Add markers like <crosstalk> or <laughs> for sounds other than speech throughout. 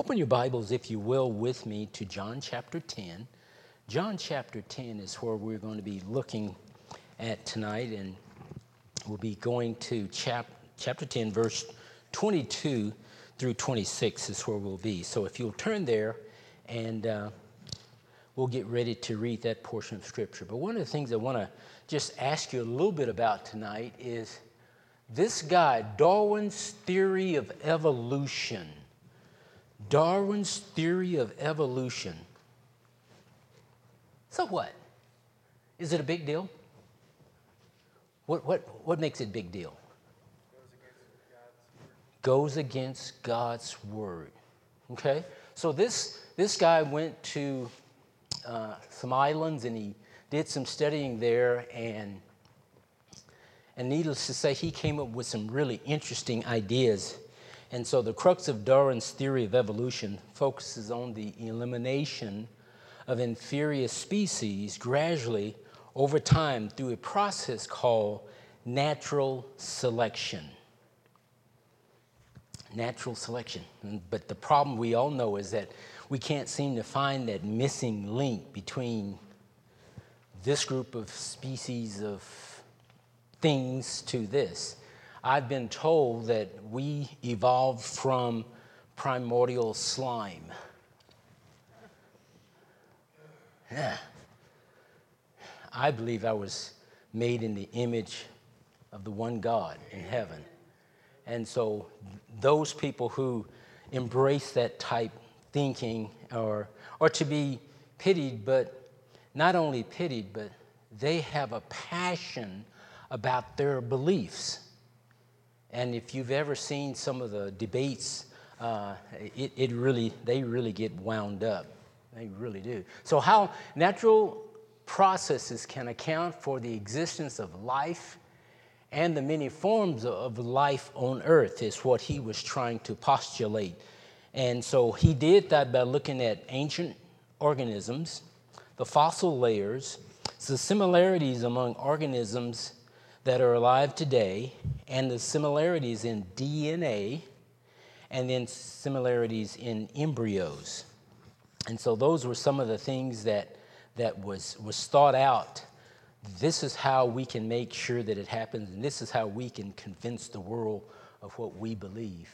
Open your Bibles, if you will, with me to John chapter 10. John chapter 10 is where we're going to be looking at tonight, and we'll be going to chap- chapter 10, verse 22 through 26 is where we'll be. So if you'll turn there, and uh, we'll get ready to read that portion of Scripture. But one of the things I want to just ask you a little bit about tonight is this guy, Darwin's theory of evolution. Darwin's theory of evolution. So what? Is it a big deal? What, what, what makes it a big deal? Goes against God's word. Okay? So this, this guy went to uh, some islands and he did some studying there and and needless to say he came up with some really interesting ideas and so the crux of darwin's theory of evolution focuses on the elimination of inferior species gradually over time through a process called natural selection natural selection but the problem we all know is that we can't seem to find that missing link between this group of species of things to this. I've been told that we evolved from primordial slime. Yeah. I believe I was made in the image of the one God in heaven. And so those people who embrace that type thinking are, or to be pitied, but not only pitied, but they have a passion about their beliefs. And if you've ever seen some of the debates, uh, it, it really, they really get wound up. They really do. So, how natural processes can account for the existence of life and the many forms of life on earth is what he was trying to postulate and so he did that by looking at ancient organisms, the fossil layers, the similarities among organisms that are alive today, and the similarities in DNA, and then similarities in embryos. And so those were some of the things that, that was, was thought out. This is how we can make sure that it happens, and this is how we can convince the world of what we believe.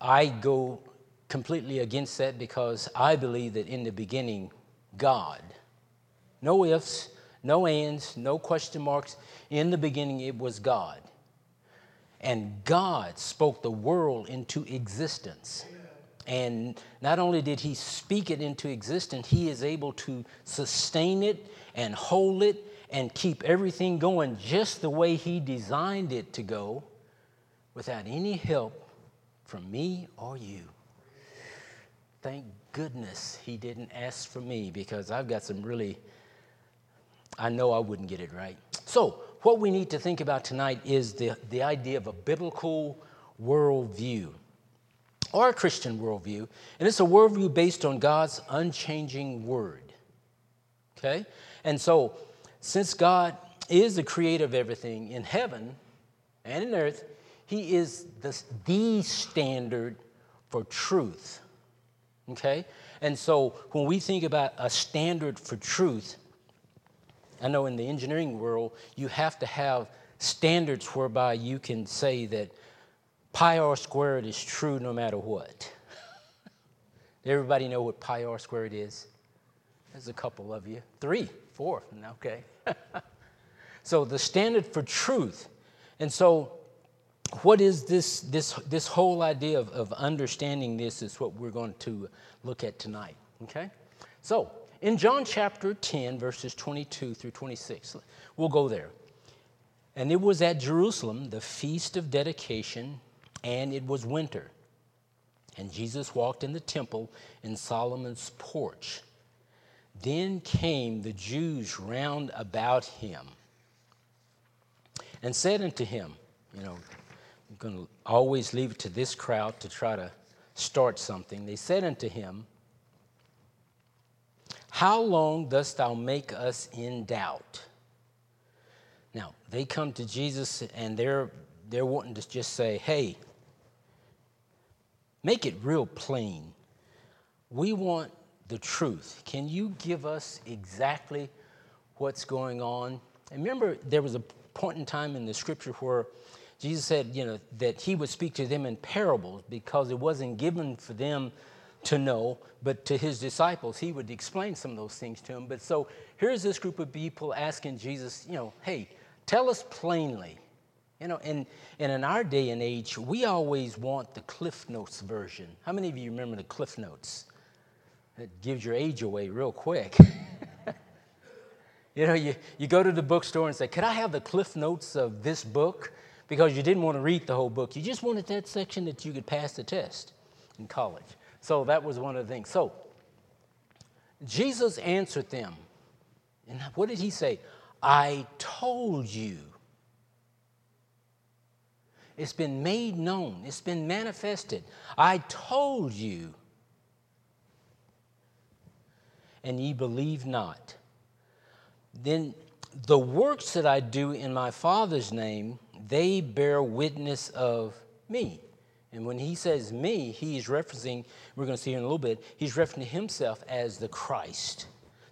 I go completely against that because I believe that in the beginning, God, no ifs, no ands, no question marks, in the beginning it was God. And God spoke the world into existence. And not only did He speak it into existence, He is able to sustain it and hold it and keep everything going just the way He designed it to go without any help from me or you. Thank goodness he didn't ask for me because I've got some really, I know I wouldn't get it right. So, what we need to think about tonight is the, the idea of a biblical worldview or a Christian worldview, and it's a worldview based on God's unchanging word. Okay? And so, since God is the creator of everything in heaven and in earth, he is the, the standard for truth. Okay? And so when we think about a standard for truth, I know in the engineering world, you have to have standards whereby you can say that pi r squared is true no matter what. <laughs> Everybody know what pi r squared is? There's a couple of you. Three, four, okay. <laughs> so the standard for truth. And so what is this, this, this whole idea of, of understanding this is what we're going to look at tonight, okay? So, in John chapter 10, verses 22 through 26, we'll go there. And it was at Jerusalem, the feast of dedication, and it was winter. And Jesus walked in the temple in Solomon's porch. Then came the Jews round about him and said unto him, You know, I'm going to always leave it to this crowd to try to start something. They said unto him, How long dost thou make us in doubt? Now, they come to Jesus and they're, they're wanting to just say, Hey, make it real plain. We want the truth. Can you give us exactly what's going on? And remember, there was a point in time in the scripture where Jesus said, you know, that he would speak to them in parables because it wasn't given for them to know, but to his disciples, he would explain some of those things to them. But so here's this group of people asking Jesus, you know, hey, tell us plainly. You know, and, and in our day and age, we always want the Cliff Notes version. How many of you remember the Cliff Notes? It gives your age away real quick. <laughs> you know, you, you go to the bookstore and say, Could I have the Cliff Notes of this book? Because you didn't want to read the whole book. You just wanted that section that you could pass the test in college. So that was one of the things. So Jesus answered them. And what did he say? I told you. It's been made known, it's been manifested. I told you. And ye believe not. Then the works that I do in my Father's name, they bear witness of me. And when he says me, he is referencing, we're going to see here in a little bit, he's referencing himself as the Christ,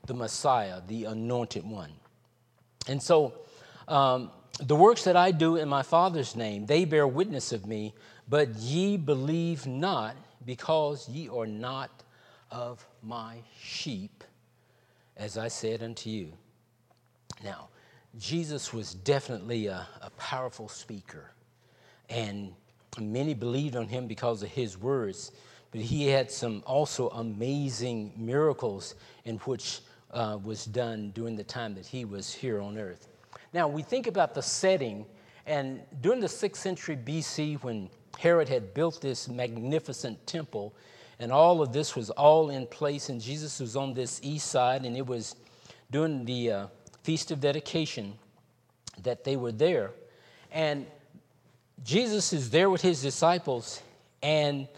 the Messiah, the anointed one. And so, um, the works that I do in my Father's name, they bear witness of me, but ye believe not, because ye are not of my sheep, as I said unto you. Now, Jesus was definitely a, a powerful speaker, and Many believed on him because of his words, but he had some also amazing miracles in which uh, was done during the time that he was here on earth. Now, we think about the setting, and during the 6th century BC, when Herod had built this magnificent temple, and all of this was all in place, and Jesus was on this east side, and it was during the uh, Feast of Dedication that they were there. And Jesus is there with his disciples, and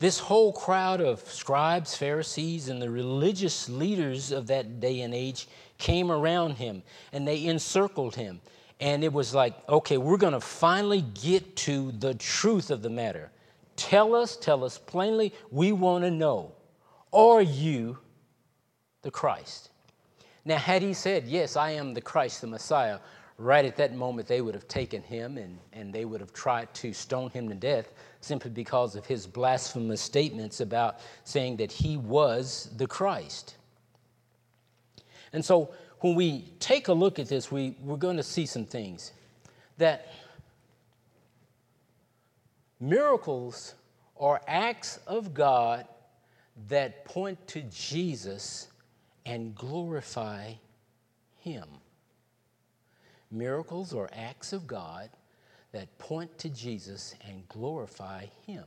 this whole crowd of scribes, Pharisees, and the religious leaders of that day and age came around him and they encircled him. And it was like, okay, we're going to finally get to the truth of the matter. Tell us, tell us plainly, we want to know. Are you the Christ? Now, had he said, Yes, I am the Christ, the Messiah, right at that moment, they would have taken him and, and they would have tried to stone him to death simply because of his blasphemous statements about saying that he was the Christ. And so, when we take a look at this, we, we're going to see some things. That miracles are acts of God that point to Jesus and glorify Him. Miracles or acts of God that point to Jesus and glorify Him.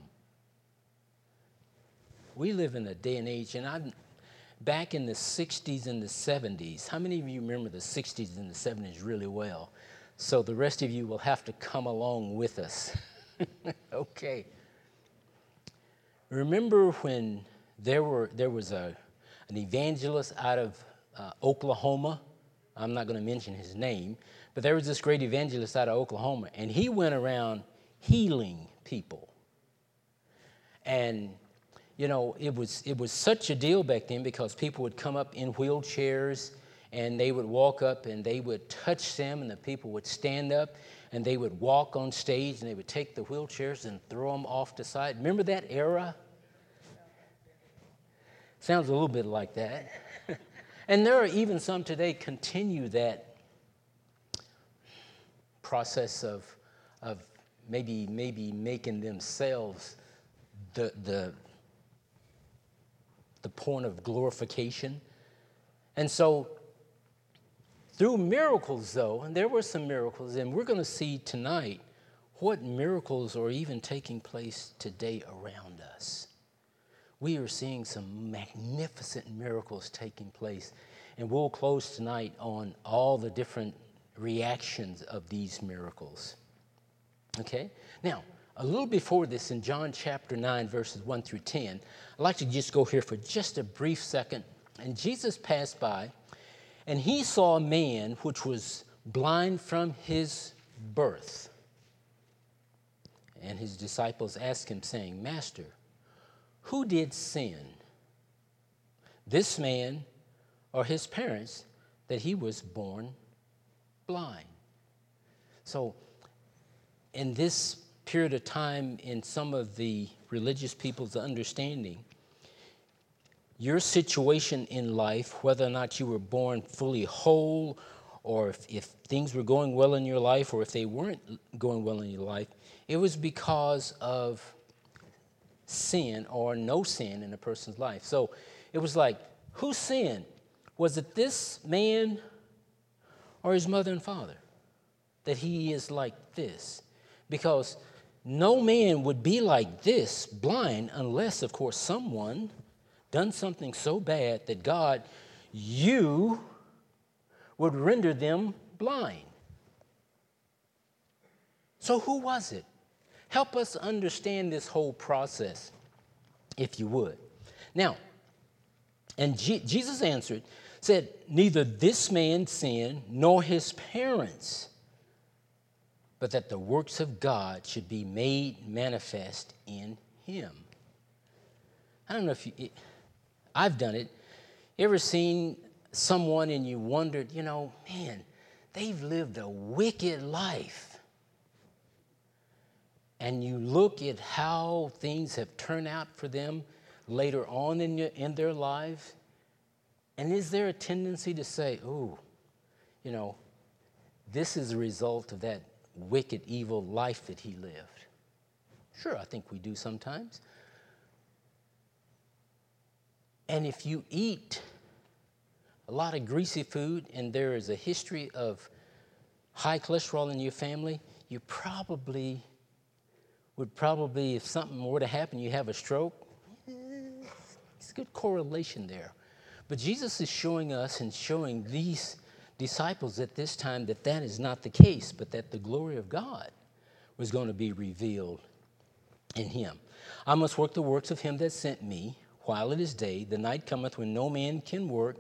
We live in a day and age, and I'm back in the 60s and the 70s. How many of you remember the 60s and the 70s really well? So the rest of you will have to come along with us. <laughs> okay. Remember when there, were, there was a, an evangelist out of uh, Oklahoma? I'm not going to mention his name, but there was this great evangelist out of Oklahoma, and he went around healing people. And you know, it was it was such a deal back then because people would come up in wheelchairs and they would walk up and they would touch them and the people would stand up and they would walk on stage and they would take the wheelchairs and throw them off the side. Remember that era? Sounds a little bit like that. <laughs> and there are even some today continue that process of, of maybe, maybe making themselves the, the, the point of glorification. And so, through miracles, though, and there were some miracles, and we're going to see tonight what miracles are even taking place today around us. We are seeing some magnificent miracles taking place, and we'll close tonight on all the different reactions of these miracles. Okay? Now, a little before this, in John chapter 9, verses 1 through 10, I'd like to just go here for just a brief second. And Jesus passed by, and he saw a man which was blind from his birth. And his disciples asked him, saying, Master, who did sin? This man or his parents that he was born blind? So, in this period of time, in some of the religious people's understanding, your situation in life, whether or not you were born fully whole, or if, if things were going well in your life, or if they weren't going well in your life, it was because of sin or no sin in a person's life. So it was like, who sinned? Was it this man or his mother and father that he is like this? Because no man would be like this, blind, unless, of course, someone done something so bad that God, you would render them blind. So, who was it? Help us understand this whole process, if you would. Now, and Jesus answered, said, Neither this man sinned nor his parents, but that the works of God should be made manifest in him. I don't know if you. It, I've done it. You ever seen someone and you wondered, you know, man, they've lived a wicked life. And you look at how things have turned out for them later on in, your, in their lives. And is there a tendency to say, oh, you know, this is a result of that wicked, evil life that he lived? Sure, I think we do sometimes. And if you eat a lot of greasy food and there is a history of high cholesterol in your family, you probably would probably, if something were to happen, you have a stroke. Eh, it's a good correlation there. But Jesus is showing us and showing these disciples at this time that that is not the case, but that the glory of God was going to be revealed in him. I must work the works of him that sent me while it is day. The night cometh when no man can work.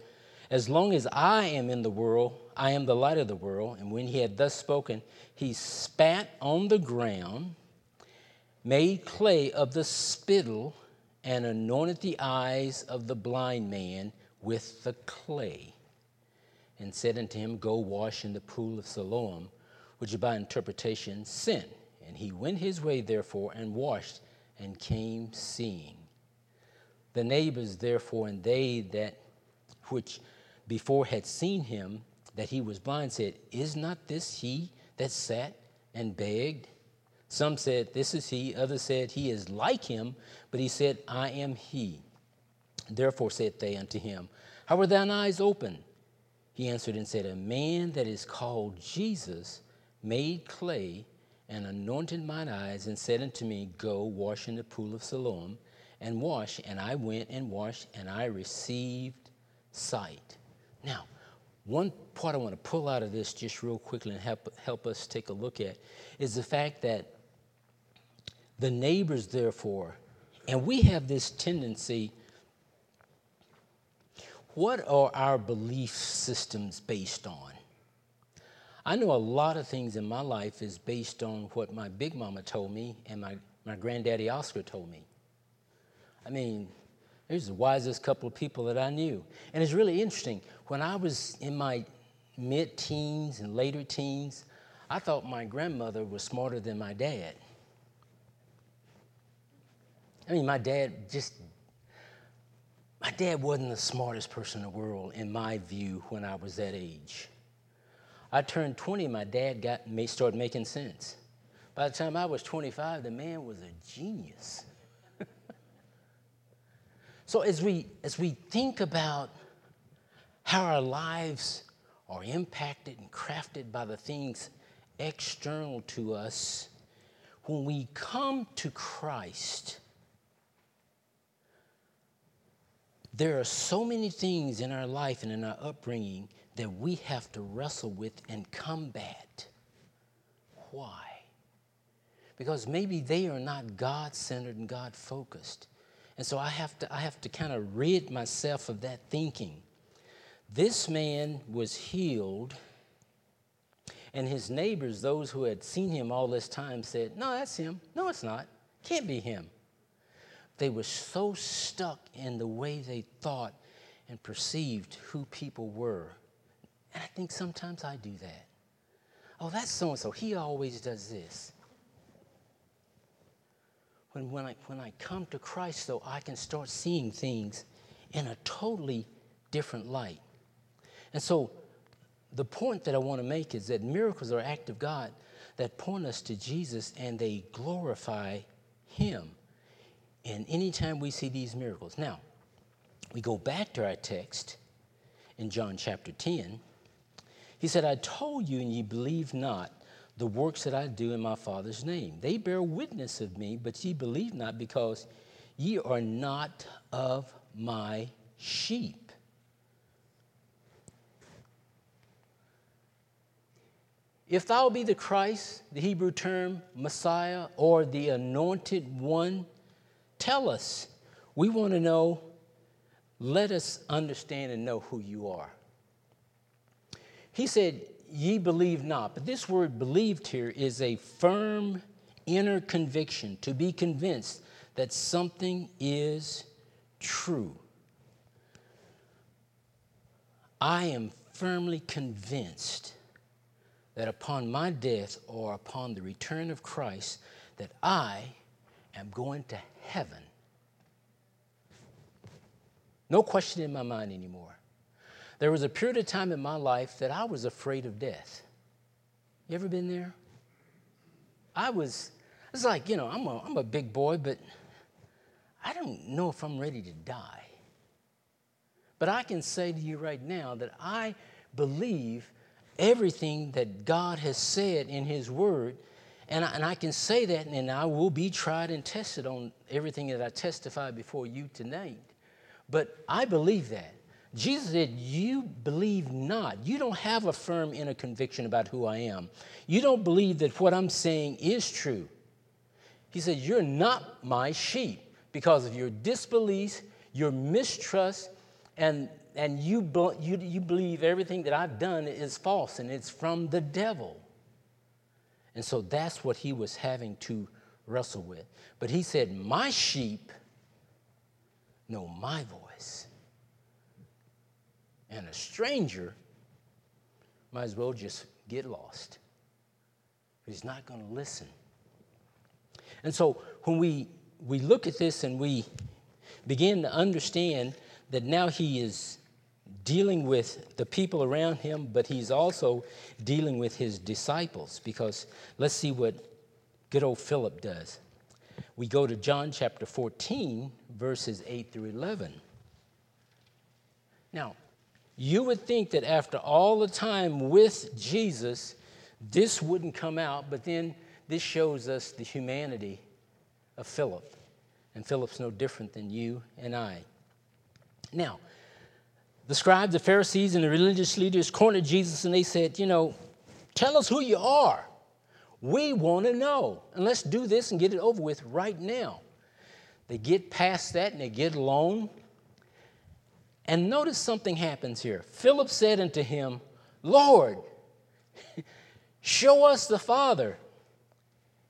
As long as I am in the world, I am the light of the world. And when he had thus spoken, he spat on the ground, made clay of the spittle, and anointed the eyes of the blind man with the clay, and said unto him, Go wash in the pool of Siloam, which by interpretation sin. And he went his way, therefore, and washed, and came seeing. The neighbors, therefore, and they that which before had seen him, that he was blind, said, Is not this he that sat and begged? Some said, This is he. Others said, He is like him. But he said, I am he. Therefore said they unto him, How were thine eyes open? He answered and said, A man that is called Jesus made clay and anointed mine eyes and said unto me, Go wash in the pool of Siloam and wash. And I went and washed, and I received sight. Now, one part I want to pull out of this just real quickly and help, help us take a look at is the fact that the neighbors, therefore, and we have this tendency. What are our belief systems based on? I know a lot of things in my life is based on what my big mama told me and my, my granddaddy Oscar told me. I mean, there's the wisest couple of people that I knew. And it's really interesting. When I was in my mid teens and later teens, I thought my grandmother was smarter than my dad. I mean, my dad just, my dad wasn't the smartest person in the world, in my view, when I was that age. I turned 20, my dad got, started making sense. By the time I was 25, the man was a genius. <laughs> So as we as we think about how our lives are impacted and crafted by the things external to us, when we come to Christ, there are so many things in our life and in our upbringing that we have to wrestle with and combat. Why? Because maybe they are not God centered and God focused. And so I have to, I have to kind of rid myself of that thinking. This man was healed, and his neighbors, those who had seen him all this time, said, No, that's him. No, it's not. Can't be him. They were so stuck in the way they thought and perceived who people were. And I think sometimes I do that. Oh, that's so and so. He always does this. When, when, I, when I come to Christ, though, I can start seeing things in a totally different light. And so, the point that I want to make is that miracles are act of God that point us to Jesus and they glorify Him. And anytime we see these miracles. Now, we go back to our text in John chapter 10. He said, I told you, and ye believe not the works that I do in my Father's name. They bear witness of me, but ye believe not, because ye are not of my sheep. If thou be the Christ, the Hebrew term Messiah, or the anointed one, tell us. We want to know. Let us understand and know who you are. He said, Ye believe not. But this word believed here is a firm inner conviction, to be convinced that something is true. I am firmly convinced that upon my death or upon the return of Christ, that I am going to heaven. No question in my mind anymore. There was a period of time in my life that I was afraid of death. You ever been there? I was, it's like, you know, I'm a, I'm a big boy, but I don't know if I'm ready to die. But I can say to you right now that I believe everything that God has said in His Word. And I, and I can say that, and I will be tried and tested on everything that I testify before you tonight. But I believe that. Jesus said, You believe not. You don't have a firm inner conviction about who I am. You don't believe that what I'm saying is true. He said, You're not my sheep because of your disbelief, your mistrust, and and you, you, you believe everything that I've done is false and it's from the devil. And so that's what he was having to wrestle with. But he said, My sheep know my voice. And a stranger might as well just get lost. He's not going to listen. And so when we, we look at this and we begin to understand that now he is dealing with the people around him, but he's also dealing with his disciples because let's see what good old Philip does. We go to John chapter 14, verses 8 through 11. Now, you would think that after all the time with Jesus, this wouldn't come out, but then this shows us the humanity of Philip. And Philip's no different than you and I. Now, the scribes, the Pharisees, and the religious leaders cornered Jesus and they said, You know, tell us who you are. We want to know. And let's do this and get it over with right now. They get past that and they get alone. And notice something happens here. Philip said unto him, Lord, <laughs> show us the Father,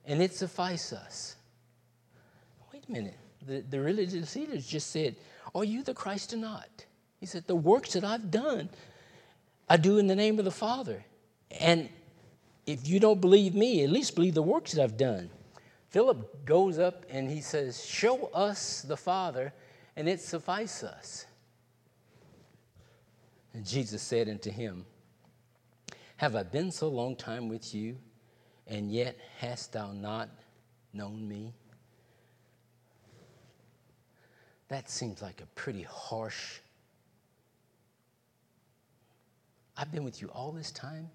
and it suffice us. Wait a minute. The, the religious leaders just said, Are you the Christ or not? He said, The works that I've done, I do in the name of the Father. And if you don't believe me, at least believe the works that I've done. Philip goes up and he says, Show us the Father, and it suffice us. And Jesus said unto him, Have I been so long time with you, and yet hast thou not known me? That seems like a pretty harsh I've been with you all this time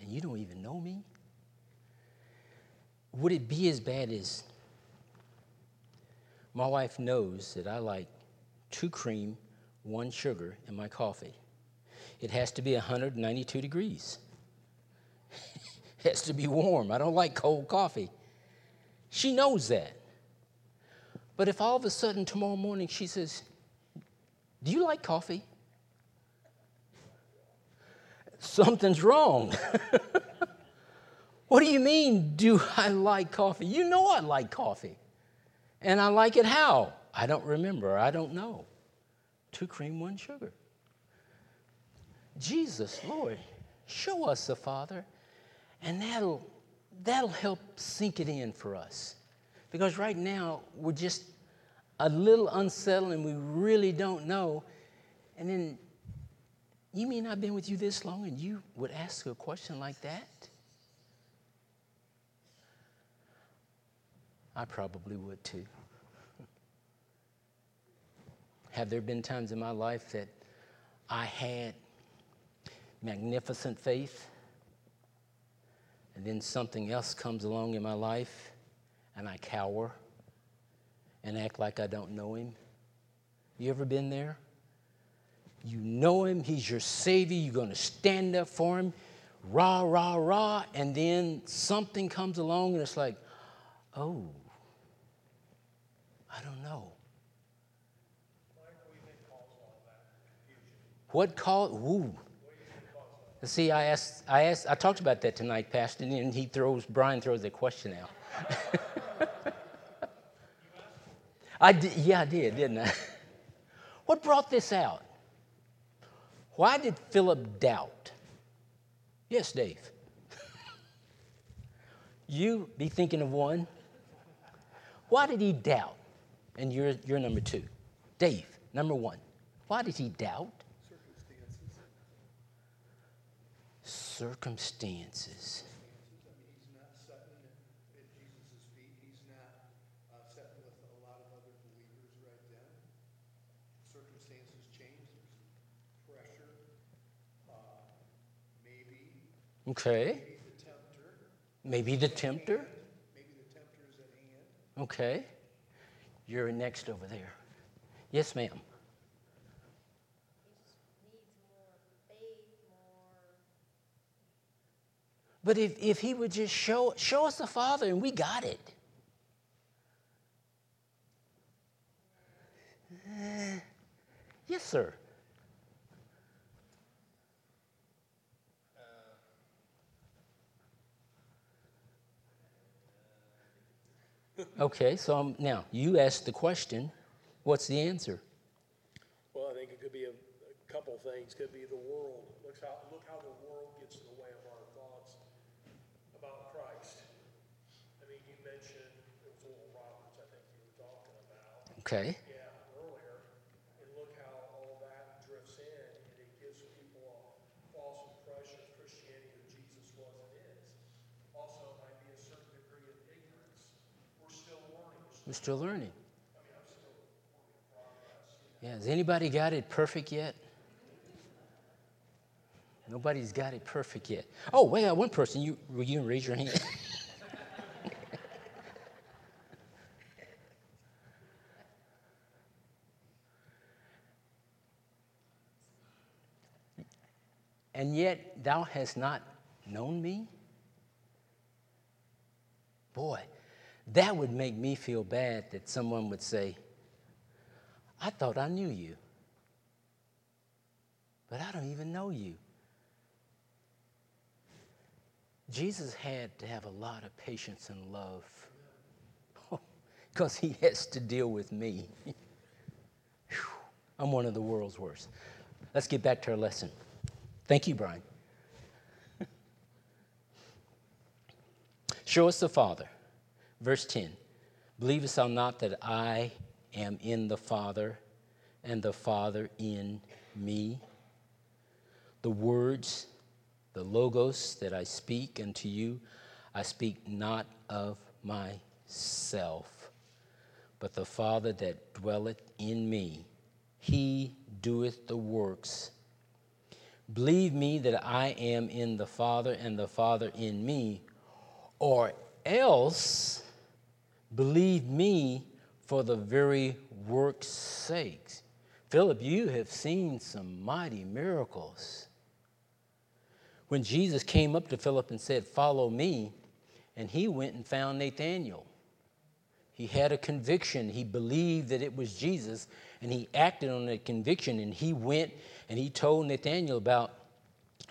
and you don't even know me? Would it be as bad as my wife knows that I like two cream, one sugar in my coffee? It has to be 192 degrees. <laughs> it has to be warm. I don't like cold coffee. She knows that. But if all of a sudden tomorrow morning she says, Do you like coffee? Something's wrong. <laughs> what do you mean, do I like coffee? You know I like coffee. And I like it how? I don't remember. I don't know. Two cream, one sugar. Jesus, Lord, show us the Father, and that'll, that'll help sink it in for us. Because right now, we're just a little unsettled and we really don't know. And then, you mean I've been with you this long and you would ask a question like that? I probably would too. Have there been times in my life that I had magnificent faith, and then something else comes along in my life, and I cower and act like I don't know Him? You ever been there? You know Him, He's your Savior, you're going to stand up for Him, rah, rah, rah, and then something comes along and it's like, oh, I don't know. What caused? Ooh. See, I asked, I asked, I talked about that tonight, Pastor, and he throws, Brian throws the question out. <laughs> I did, yeah, I did, didn't I? <laughs> What brought this out? Why did Philip doubt? Yes, Dave. <laughs> you be thinking of one. Why did he doubt? And you're, you're number two. Dave, number one. Why did he doubt? circumstances. He's not sitting at Jesus' feet. He's not uh, sitting with a lot of other believers right then. Circumstances change. There's pressure. Uh, maybe. Okay. Maybe the tempter. Maybe the tempter. Is at hand. Okay. You're next over there. Yes, ma'am. But if, if he would just show, show us the Father and we got it. Uh, yes, sir. Okay, so um, now you asked the question. What's the answer? Well, I think it could be a, a couple things. Could be the world. Look how look how the world gets in the way of our thoughts about Christ. I mean, you mentioned it was Oral Roberts. I think you were talking about. Okay. Yeah, earlier, and look how all that drifts in, and it gives people a false impression of Christianity who Jesus was and is. Also, might be a certain degree of ignorance. We're still learning. We're still learning. Yeah, has anybody got it perfect yet? Nobody's got it perfect yet. Oh, wait, uh, one person. You you raise your hand? <laughs> and yet thou hast not known me? Boy, that would make me feel bad that someone would say, I thought I knew you, but I don't even know you. Jesus had to have a lot of patience and love <laughs> because he has to deal with me. <laughs> I'm one of the world's worst. Let's get back to our lesson. Thank you, Brian. <laughs> Show us the Father. Verse 10 Believest thou not that I am in the Father, and the Father in me? The words, the logos that I speak unto you, I speak not of myself, but the Father that dwelleth in me, he doeth the works. Believe me that I am in the Father, and the Father in me, or else believe me for the very work's sakes. Philip, you have seen some mighty miracles. When Jesus came up to Philip and said, Follow me, and he went and found Nathanael. He had a conviction. He believed that it was Jesus, and he acted on that conviction. And he went and he told Nathanael about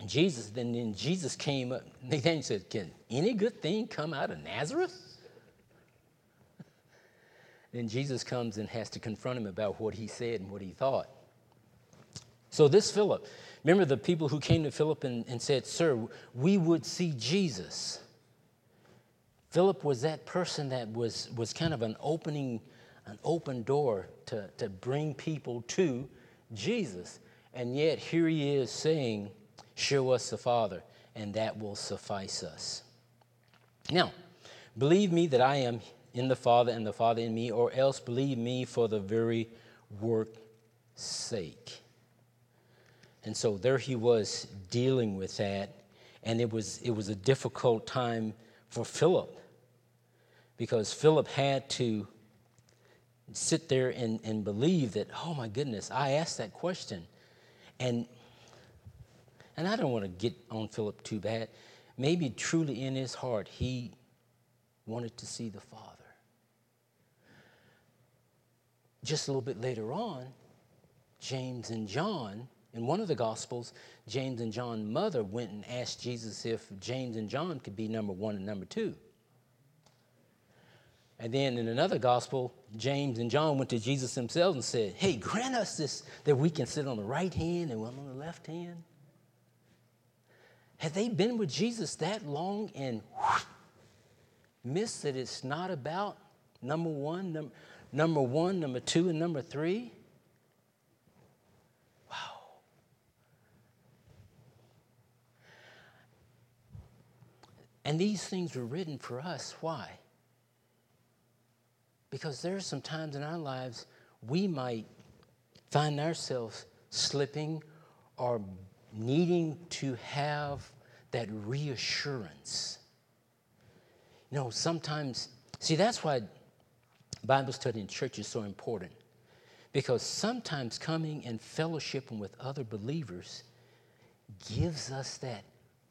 Jesus. Then, then Jesus came up. Nathanael said, Can any good thing come out of Nazareth? Then Jesus comes and has to confront him about what he said and what he thought. So, this Philip, remember the people who came to Philip and, and said, Sir, we would see Jesus. Philip was that person that was, was kind of an opening, an open door to, to bring people to Jesus. And yet, here he is saying, Show us the Father, and that will suffice us. Now, believe me that I am in the Father and the Father in me, or else believe me for the very work's sake. And so there he was dealing with that, and it was, it was a difficult time for Philip because Philip had to sit there and, and believe that, oh my goodness, I asked that question. And, and I don't want to get on Philip too bad. Maybe truly in his heart, he wanted to see the Father. Just a little bit later on, James and John, in one of the Gospels, James and John's mother went and asked Jesus if James and John could be number one and number two. And then in another gospel, James and John went to Jesus themselves and said, Hey, grant us this that we can sit on the right hand and one on the left hand. Had they been with Jesus that long and whoosh, missed that it's not about number one, num- number one, number two, and number three? Wow. And these things were written for us. Why? Because there are some times in our lives we might find ourselves slipping or needing to have that reassurance. You know, sometimes, see, that's why Bible study in church is so important. Because sometimes coming and fellowshipping with other believers gives us that,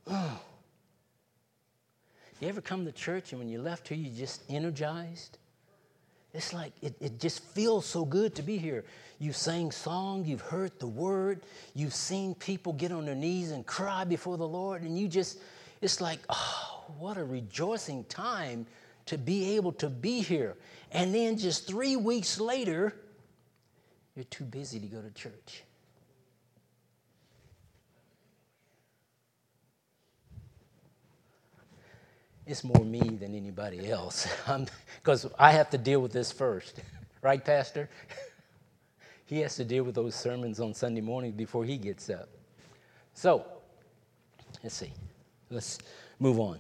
oh. You ever come to church and when you left here, you just energized? It's like it, it just feels so good to be here. You've sang song, you've heard the word, you've seen people get on their knees and cry before the Lord, and you just, it's like, oh, what a rejoicing time to be able to be here. And then just three weeks later, you're too busy to go to church. it's more me than anybody else <laughs> because I have to deal with this first. <laughs> right, Pastor? <laughs> he has to deal with those sermons on Sunday morning before he gets up. So, let's see. Let's move on.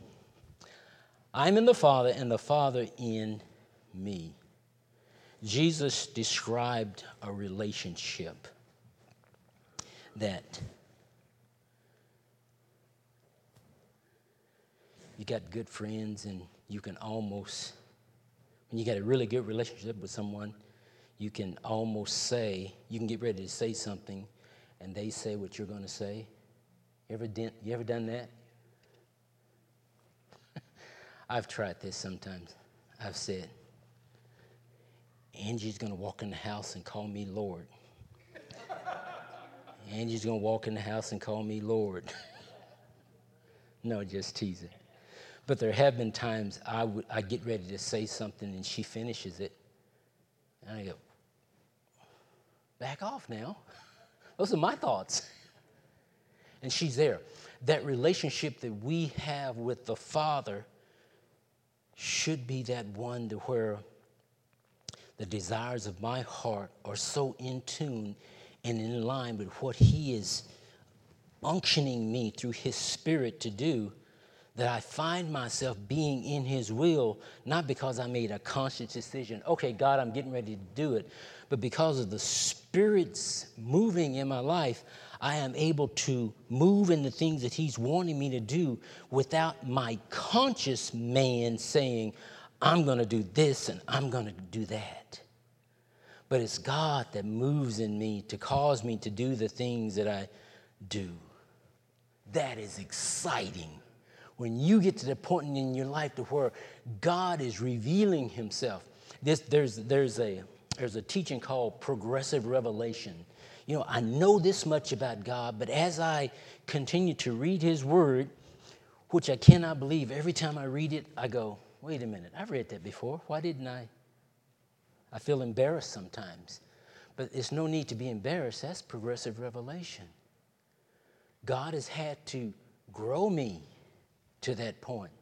I'm in the Father, and the Father in me. Jesus described a relationship that you got good friends and you can almost, when you got a really good relationship with someone, you can almost say, you can get ready to say something and they say what you're going to say. You ever, you ever done that? I've tried this sometimes. I've said, Angie's going to walk in the house and call me Lord. <laughs> Angie's going to walk in the house and call me Lord. <laughs> no, just teasing. But there have been times I, w- I get ready to say something and she finishes it. And I go, back off now. <laughs> Those are my thoughts. And she's there. That relationship that we have with the Father should be that one to where the desires of my heart are so in tune and in line with what He is unctioning me through His Spirit to do that I find myself being in His will, not because I made a conscious decision, okay, God, I'm getting ready to do it, but because of the Spirit's moving in my life, I am able to move in the things that He's wanting me to do without my conscious man saying, I'm going to do this and I'm going to do that. But it's God that moves in me to cause me to do the things that I do. That is exciting when you get to the point in your life to where God is revealing Himself. This, there's, there's, a, there's a teaching called progressive revelation. You know, I know this much about God, but as I continue to read His Word, which I cannot believe, every time I read it, I go, wait a minute, I've read that before. Why didn't I? I feel embarrassed sometimes. But there's no need to be embarrassed. That's progressive revelation. God has had to grow me to that point.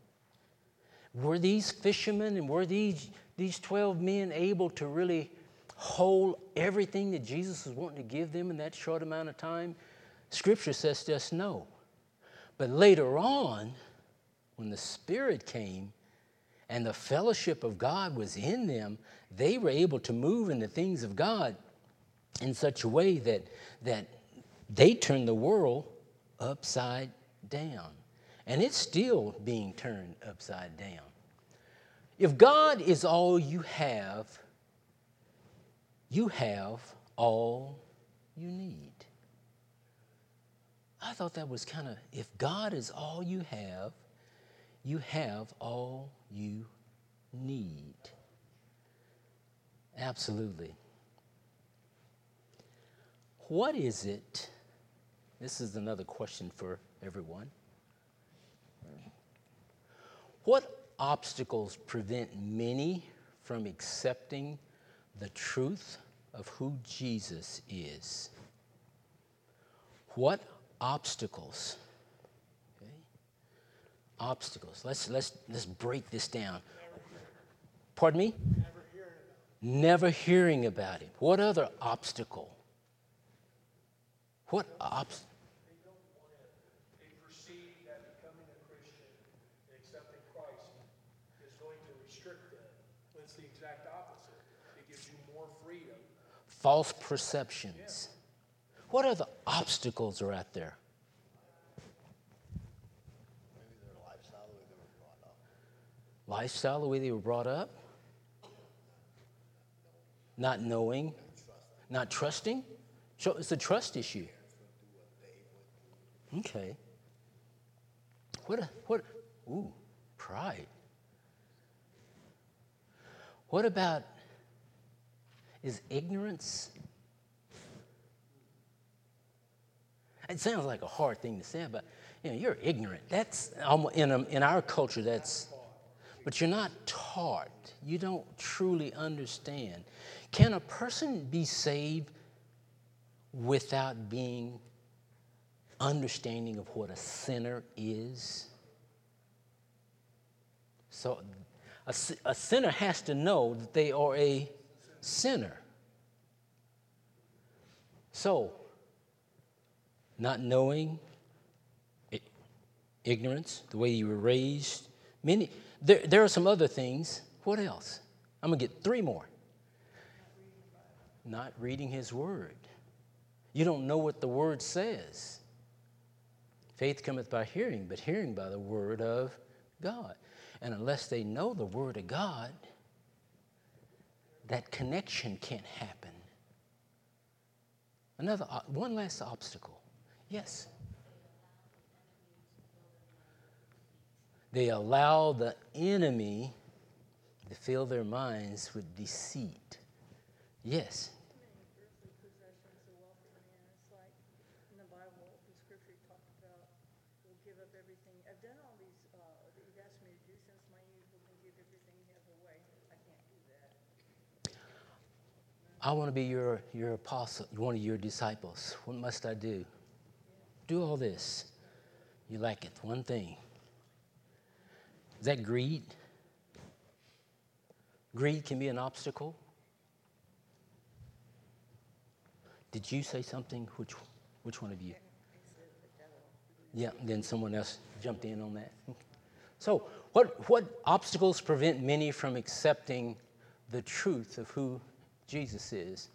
Were these fishermen and were these, these 12 men able to really hold everything that Jesus was wanting to give them in that short amount of time? Scripture says just no. But later on, when the Spirit came and the fellowship of God was in them, they were able to move in the things of God in such a way that, that they turned the world upside down. And it's still being turned upside down. If God is all you have, you have all you need. I thought that was kind of, if God is all you have, you have all you need. Absolutely. What is it? This is another question for everyone. What obstacles prevent many from accepting the truth of who Jesus is? What obstacles? Okay. Obstacles. Let's, let's, let's break this down. Pardon me? Never hearing about him. What other obstacle? What obstacle? They don't want it. They perceive that becoming a Christian and accepting Christ is going to restrict them. When it's the exact opposite. It gives you more freedom. False perceptions. What obstacles are out there? The way they were brought up. Lifestyle, the way they were brought up? Not knowing, not trusting? So it's a trust issue. Okay. What, a, what, ooh, pride. What about, is ignorance? It sounds like a hard thing to say, but you know, you're ignorant. That's in, in our culture. That's, but you're not taught. You don't truly understand. Can a person be saved without being understanding of what a sinner is? So, a, a sinner has to know that they are a sinner. So, not knowing, ignorance, the way you were raised, many, there, there are some other things. What else? I'm going to get three more. Not reading his word. You don't know what the word says. Faith cometh by hearing, but hearing by the word of God. And unless they know the word of God, that connection can't happen. Another, one last obstacle. Yes. They allow the enemy to fill their minds with deceit. Yes. I want to be your, your apostle, one of your disciples. What must I do? Do all this. You lack it. One thing. Is that greed? Greed can be an obstacle. Did you say something? Which, which one of you? Yeah, then someone else jumped in on that. So, what, what obstacles prevent many from accepting the truth of who Jesus is?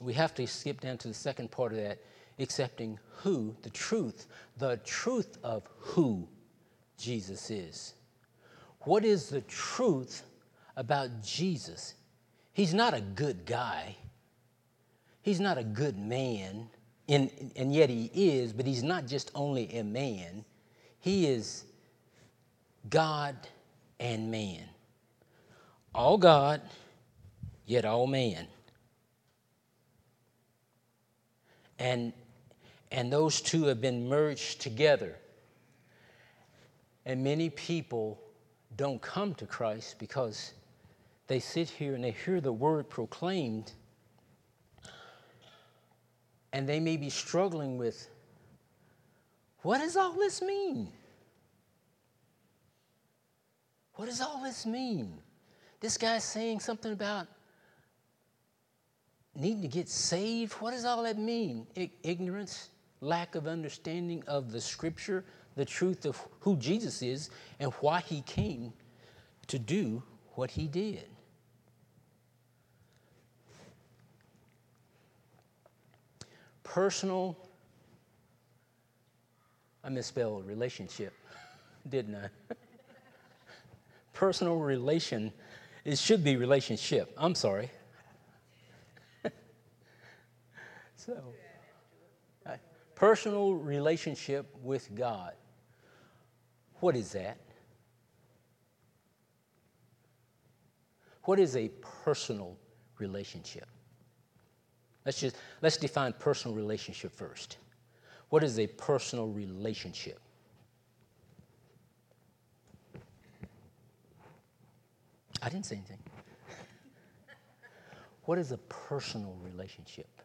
We have to skip down to the second part of that, accepting who, the truth, the truth of who Jesus is. What is the truth about Jesus? He's not a good guy. He's not a good man, and, and yet he is, but he's not just only a man. He is God and man. All God, yet all men. And, and those two have been merged together. And many people don't come to Christ because they sit here and they hear the word proclaimed, and they may be struggling with what does all this mean? What does all this mean? This guy's saying something about needing to get saved. What does all that mean? Ignorance, lack of understanding of the scripture, the truth of who Jesus is, and why he came to do what he did. Personal, I misspelled relationship, <laughs> didn't I? <laughs> Personal relation, it should be relationship. I'm sorry. So, uh, personal relationship with God. What is that? What is a personal relationship? Let's just let's define personal relationship first. What is a personal relationship? I didn't say anything. what is a personal relationship?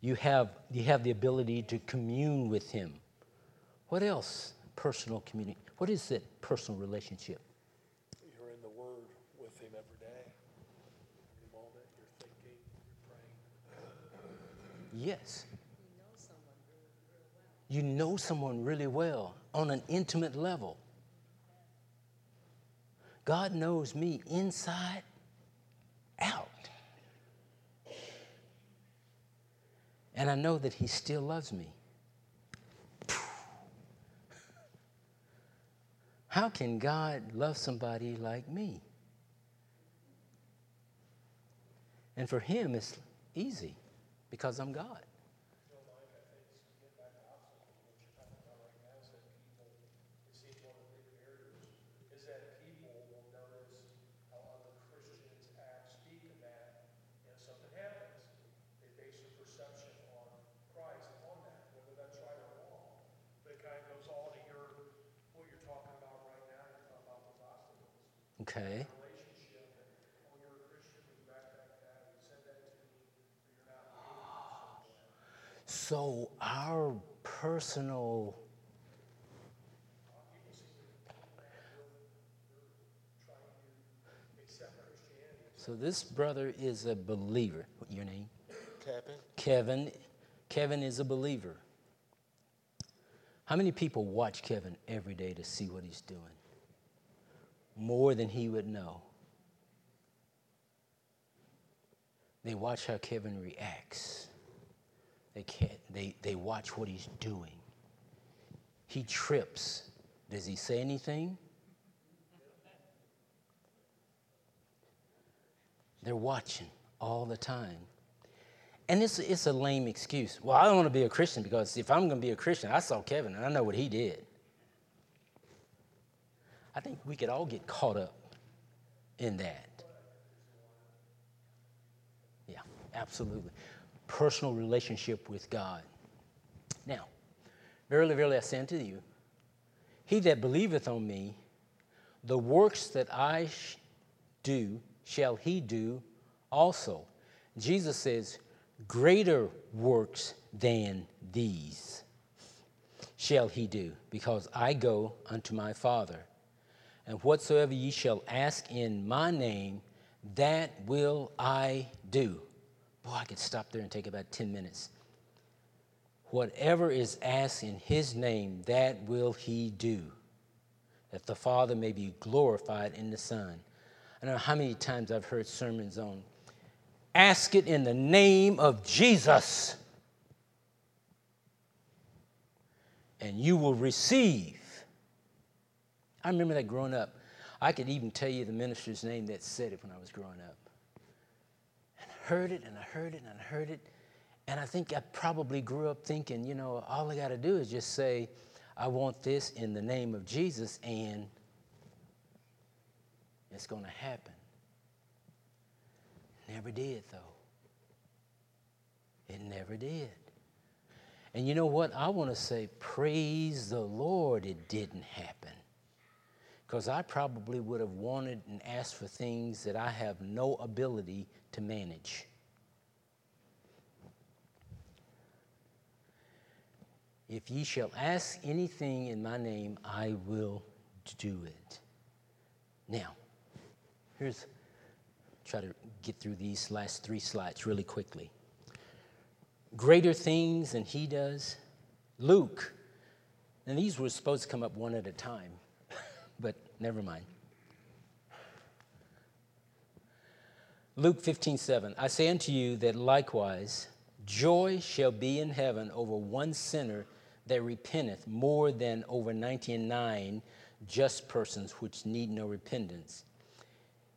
You have, you have the ability to commune with Him. What else? Personal community. What is that personal relationship? You're in the Word with Him every day. Every moment, you're thinking, you're praying. Yes. You know someone really well on an intimate level. God knows me inside out. And I know that He still loves me. How can God love somebody like me? And for Him, it's easy because I'm God. is that people will notice how other Christians act, speak, and that, and if something happens, they base their perception on Christ on that, whether that's right or wrong. But it kind of goes all to your, what you're talking about right now, you're talking about those obstacles. Okay. Relationship, and, oh, you're a Christian, but you act like that, you said that to me, but you're not behaving So our personal So this brother is a believer. What your name? Kevin? Kevin. Kevin is a believer. How many people watch Kevin every day to see what he's doing? More than he would know. They watch how Kevin reacts. They, can't, they, they watch what he's doing. He trips. Does he say anything? They're watching all the time. And it's, it's a lame excuse. Well, I don't want to be a Christian because if I'm going to be a Christian, I saw Kevin and I know what he did. I think we could all get caught up in that. Yeah, absolutely. Personal relationship with God. Now, verily, verily, I say unto you, he that believeth on me, the works that I sh- do shall he do also. Jesus says, Greater works than these shall he do, because I go unto my Father. And whatsoever ye shall ask in my name, that will I do. Boy, I could stop there and take about 10 minutes. Whatever is asked in his name, that will he do, that the Father may be glorified in the Son. I don't know how many times I've heard sermons on ask it in the name of Jesus, and you will receive. I remember that growing up. I could even tell you the minister's name that said it when I was growing up. And I heard it, and I heard it, and I heard it. And I think I probably grew up thinking, you know, all I got to do is just say, I want this in the name of Jesus, and it's going to happen. Never did, though. It never did. And you know what? I want to say, praise the Lord, it didn't happen. Because I probably would have wanted and asked for things that I have no ability to manage. If ye shall ask anything in my name, I will do it. Now, here's try to get through these last three slides really quickly. Greater things than he does. Luke, and these were supposed to come up one at a time, never mind. Luke 15, 7. I say unto you that likewise joy shall be in heaven over one sinner that repenteth more than over ninety and nine just persons which need no repentance.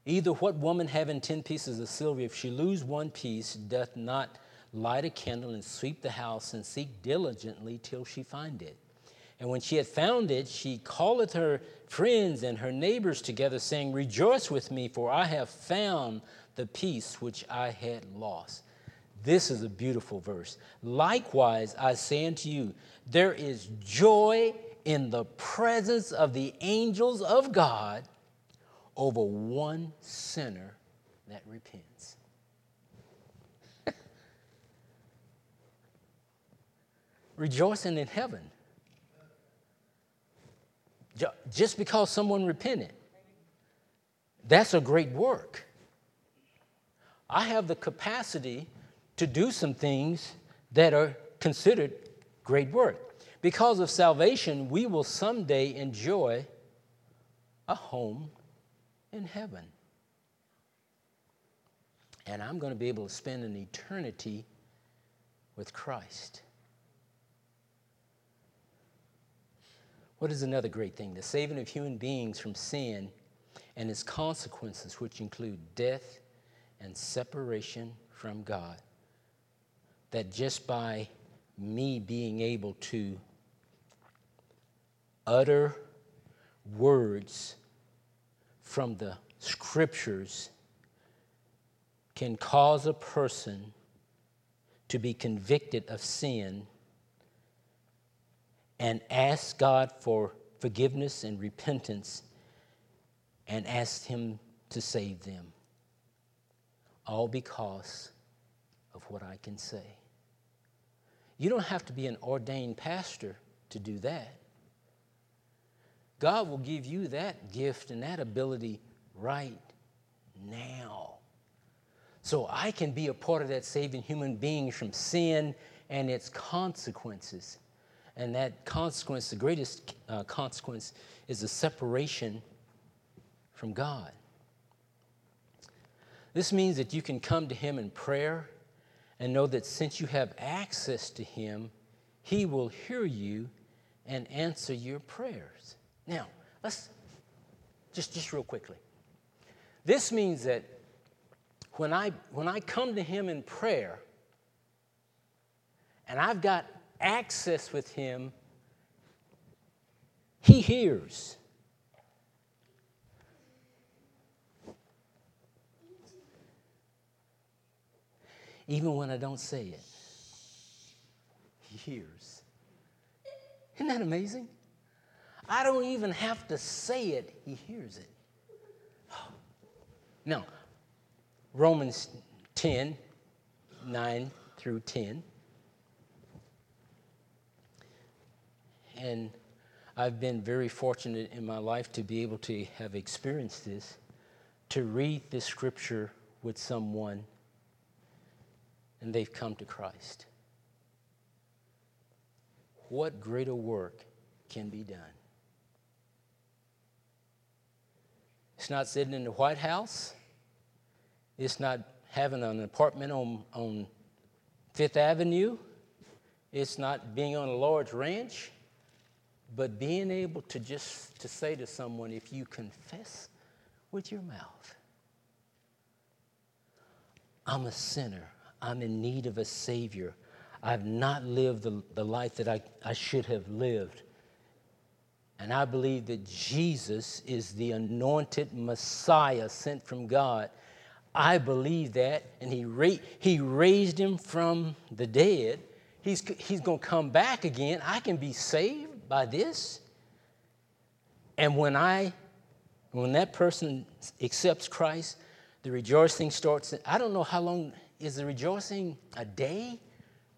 Either what woman having ten pieces of silver, if she lose one piece, doth not light a candle and sweep the house and seek diligently till she find it? And when she had found it, she calleth her friends and her neighbors together, saying, Rejoice with me, for I have found the piece which I had lost. This is a beautiful verse. Likewise, I say unto you, there is joy in the presence of the angels of God over one sinner that repents. <laughs> Rejoicing in heaven. Just because someone repented, that's a great work. I have the capacity to do some things that are considered great work. Because of salvation, we will someday enjoy a home in heaven. And I'm going to be able to spend an eternity with Christ. What is another great thing? The saving of human beings from sin and its consequences, which include death and separation from God. That just by me being able to utter words from the scriptures can cause a person to be convicted of sin and ask God for forgiveness and repentance and ask Him to save them. All because of what I can say. You don't have to be an ordained pastor to do that. God will give you that gift and that ability right now. So I can be a part of that saving human beings from sin and its consequences. And that consequence, the greatest uh, consequence, is the separation from God. This means that you can come to Him in prayer and know that since you have access to Him, He will hear you and answer your prayers. Now, let's just, just real quickly. This means that when I, when I come to Him in prayer and I've got access with Him, He hears. Even when I don't say it, He hears. Isn't that amazing? I don't even have to say it, he hears it. Now, Romans 10 9 through 10. And I've been very fortunate in my life to be able to have experienced this, to read this scripture with someone and they've come to Christ. What greater work can be done? It's not sitting in the White House. It's not having an apartment on, on Fifth Avenue. It's not being on a large ranch. But being able to just to say to someone, if you confess with your mouth, I'm a sinner. I'm in need of a Savior. I've not lived the, the life that I, I should have lived. And I believe that Jesus is the anointed Messiah sent from God. I believe that, and he, ra- he raised him from the dead. He's, he's going to come back again. I can be saved by this. And when I When that person accepts Christ, the rejoicing starts. I don't know how long is the rejoicing a day,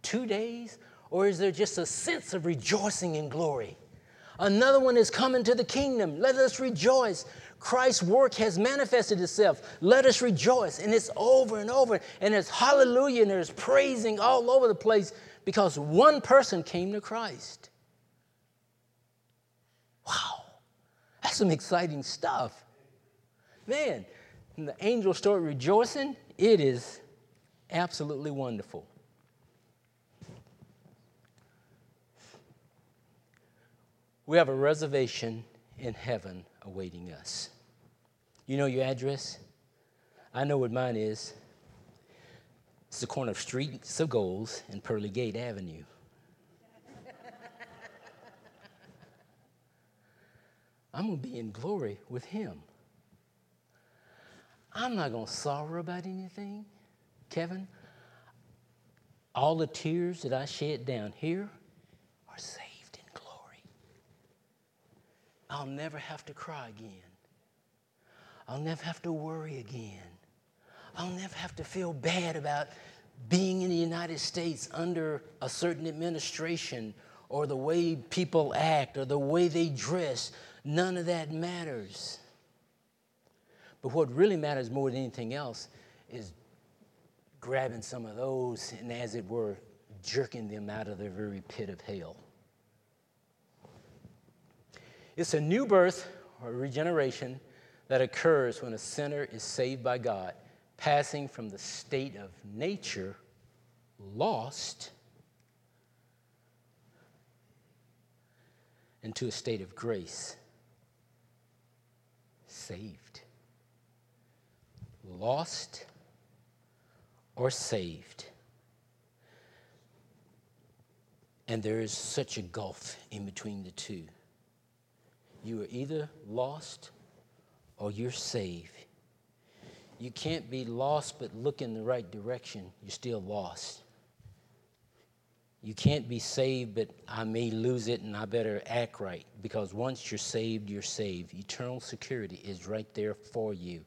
two days, or is there just a sense of rejoicing in glory? Another one is coming to the kingdom. Let us rejoice. Christ's work has manifested itself. Let us rejoice. And it's over and over. And it's hallelujah and there's praising all over the place because one person came to Christ. Wow. That's some exciting stuff. Man, the angels start rejoicing, it is absolutely wonderful. We have a reservation in heaven awaiting us. You know your address? I know what mine is. It's the corner of Streets of Gold and Pearly Gate Avenue. I'm going to be in glory with him. I'm not going to sorrow about anything, Kevin. All the tears that I shed down here are saved in glory. I'll never have to cry again. I'll never have to worry again. I'll never have to feel bad about being in the United States under a certain administration or the way people act or the way they dress. None of that matters. But what really matters more than anything else is grabbing some of those and, as it were, jerking them out of the very pit of hell. It's a new birth or regeneration that occurs when a sinner is saved by God, passing from the state of nature, lost, into a state of grace, saved. Lost or saved. And there is such a gulf in between the two. You are either lost or you're saved. You can't be lost but look in the right direction. You're still lost. You can't be saved, but I may lose it and I better act right. Because once you're saved, you're saved. Eternal security is right there for you.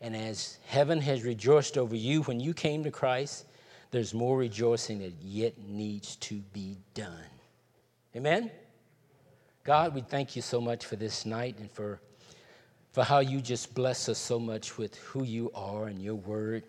And as heaven has rejoiced over you when you came to Christ, there's more rejoicing that yet needs to be done. Amen? God, we thank you so much for this night and for, for how you just bless us so much with who you are and your word.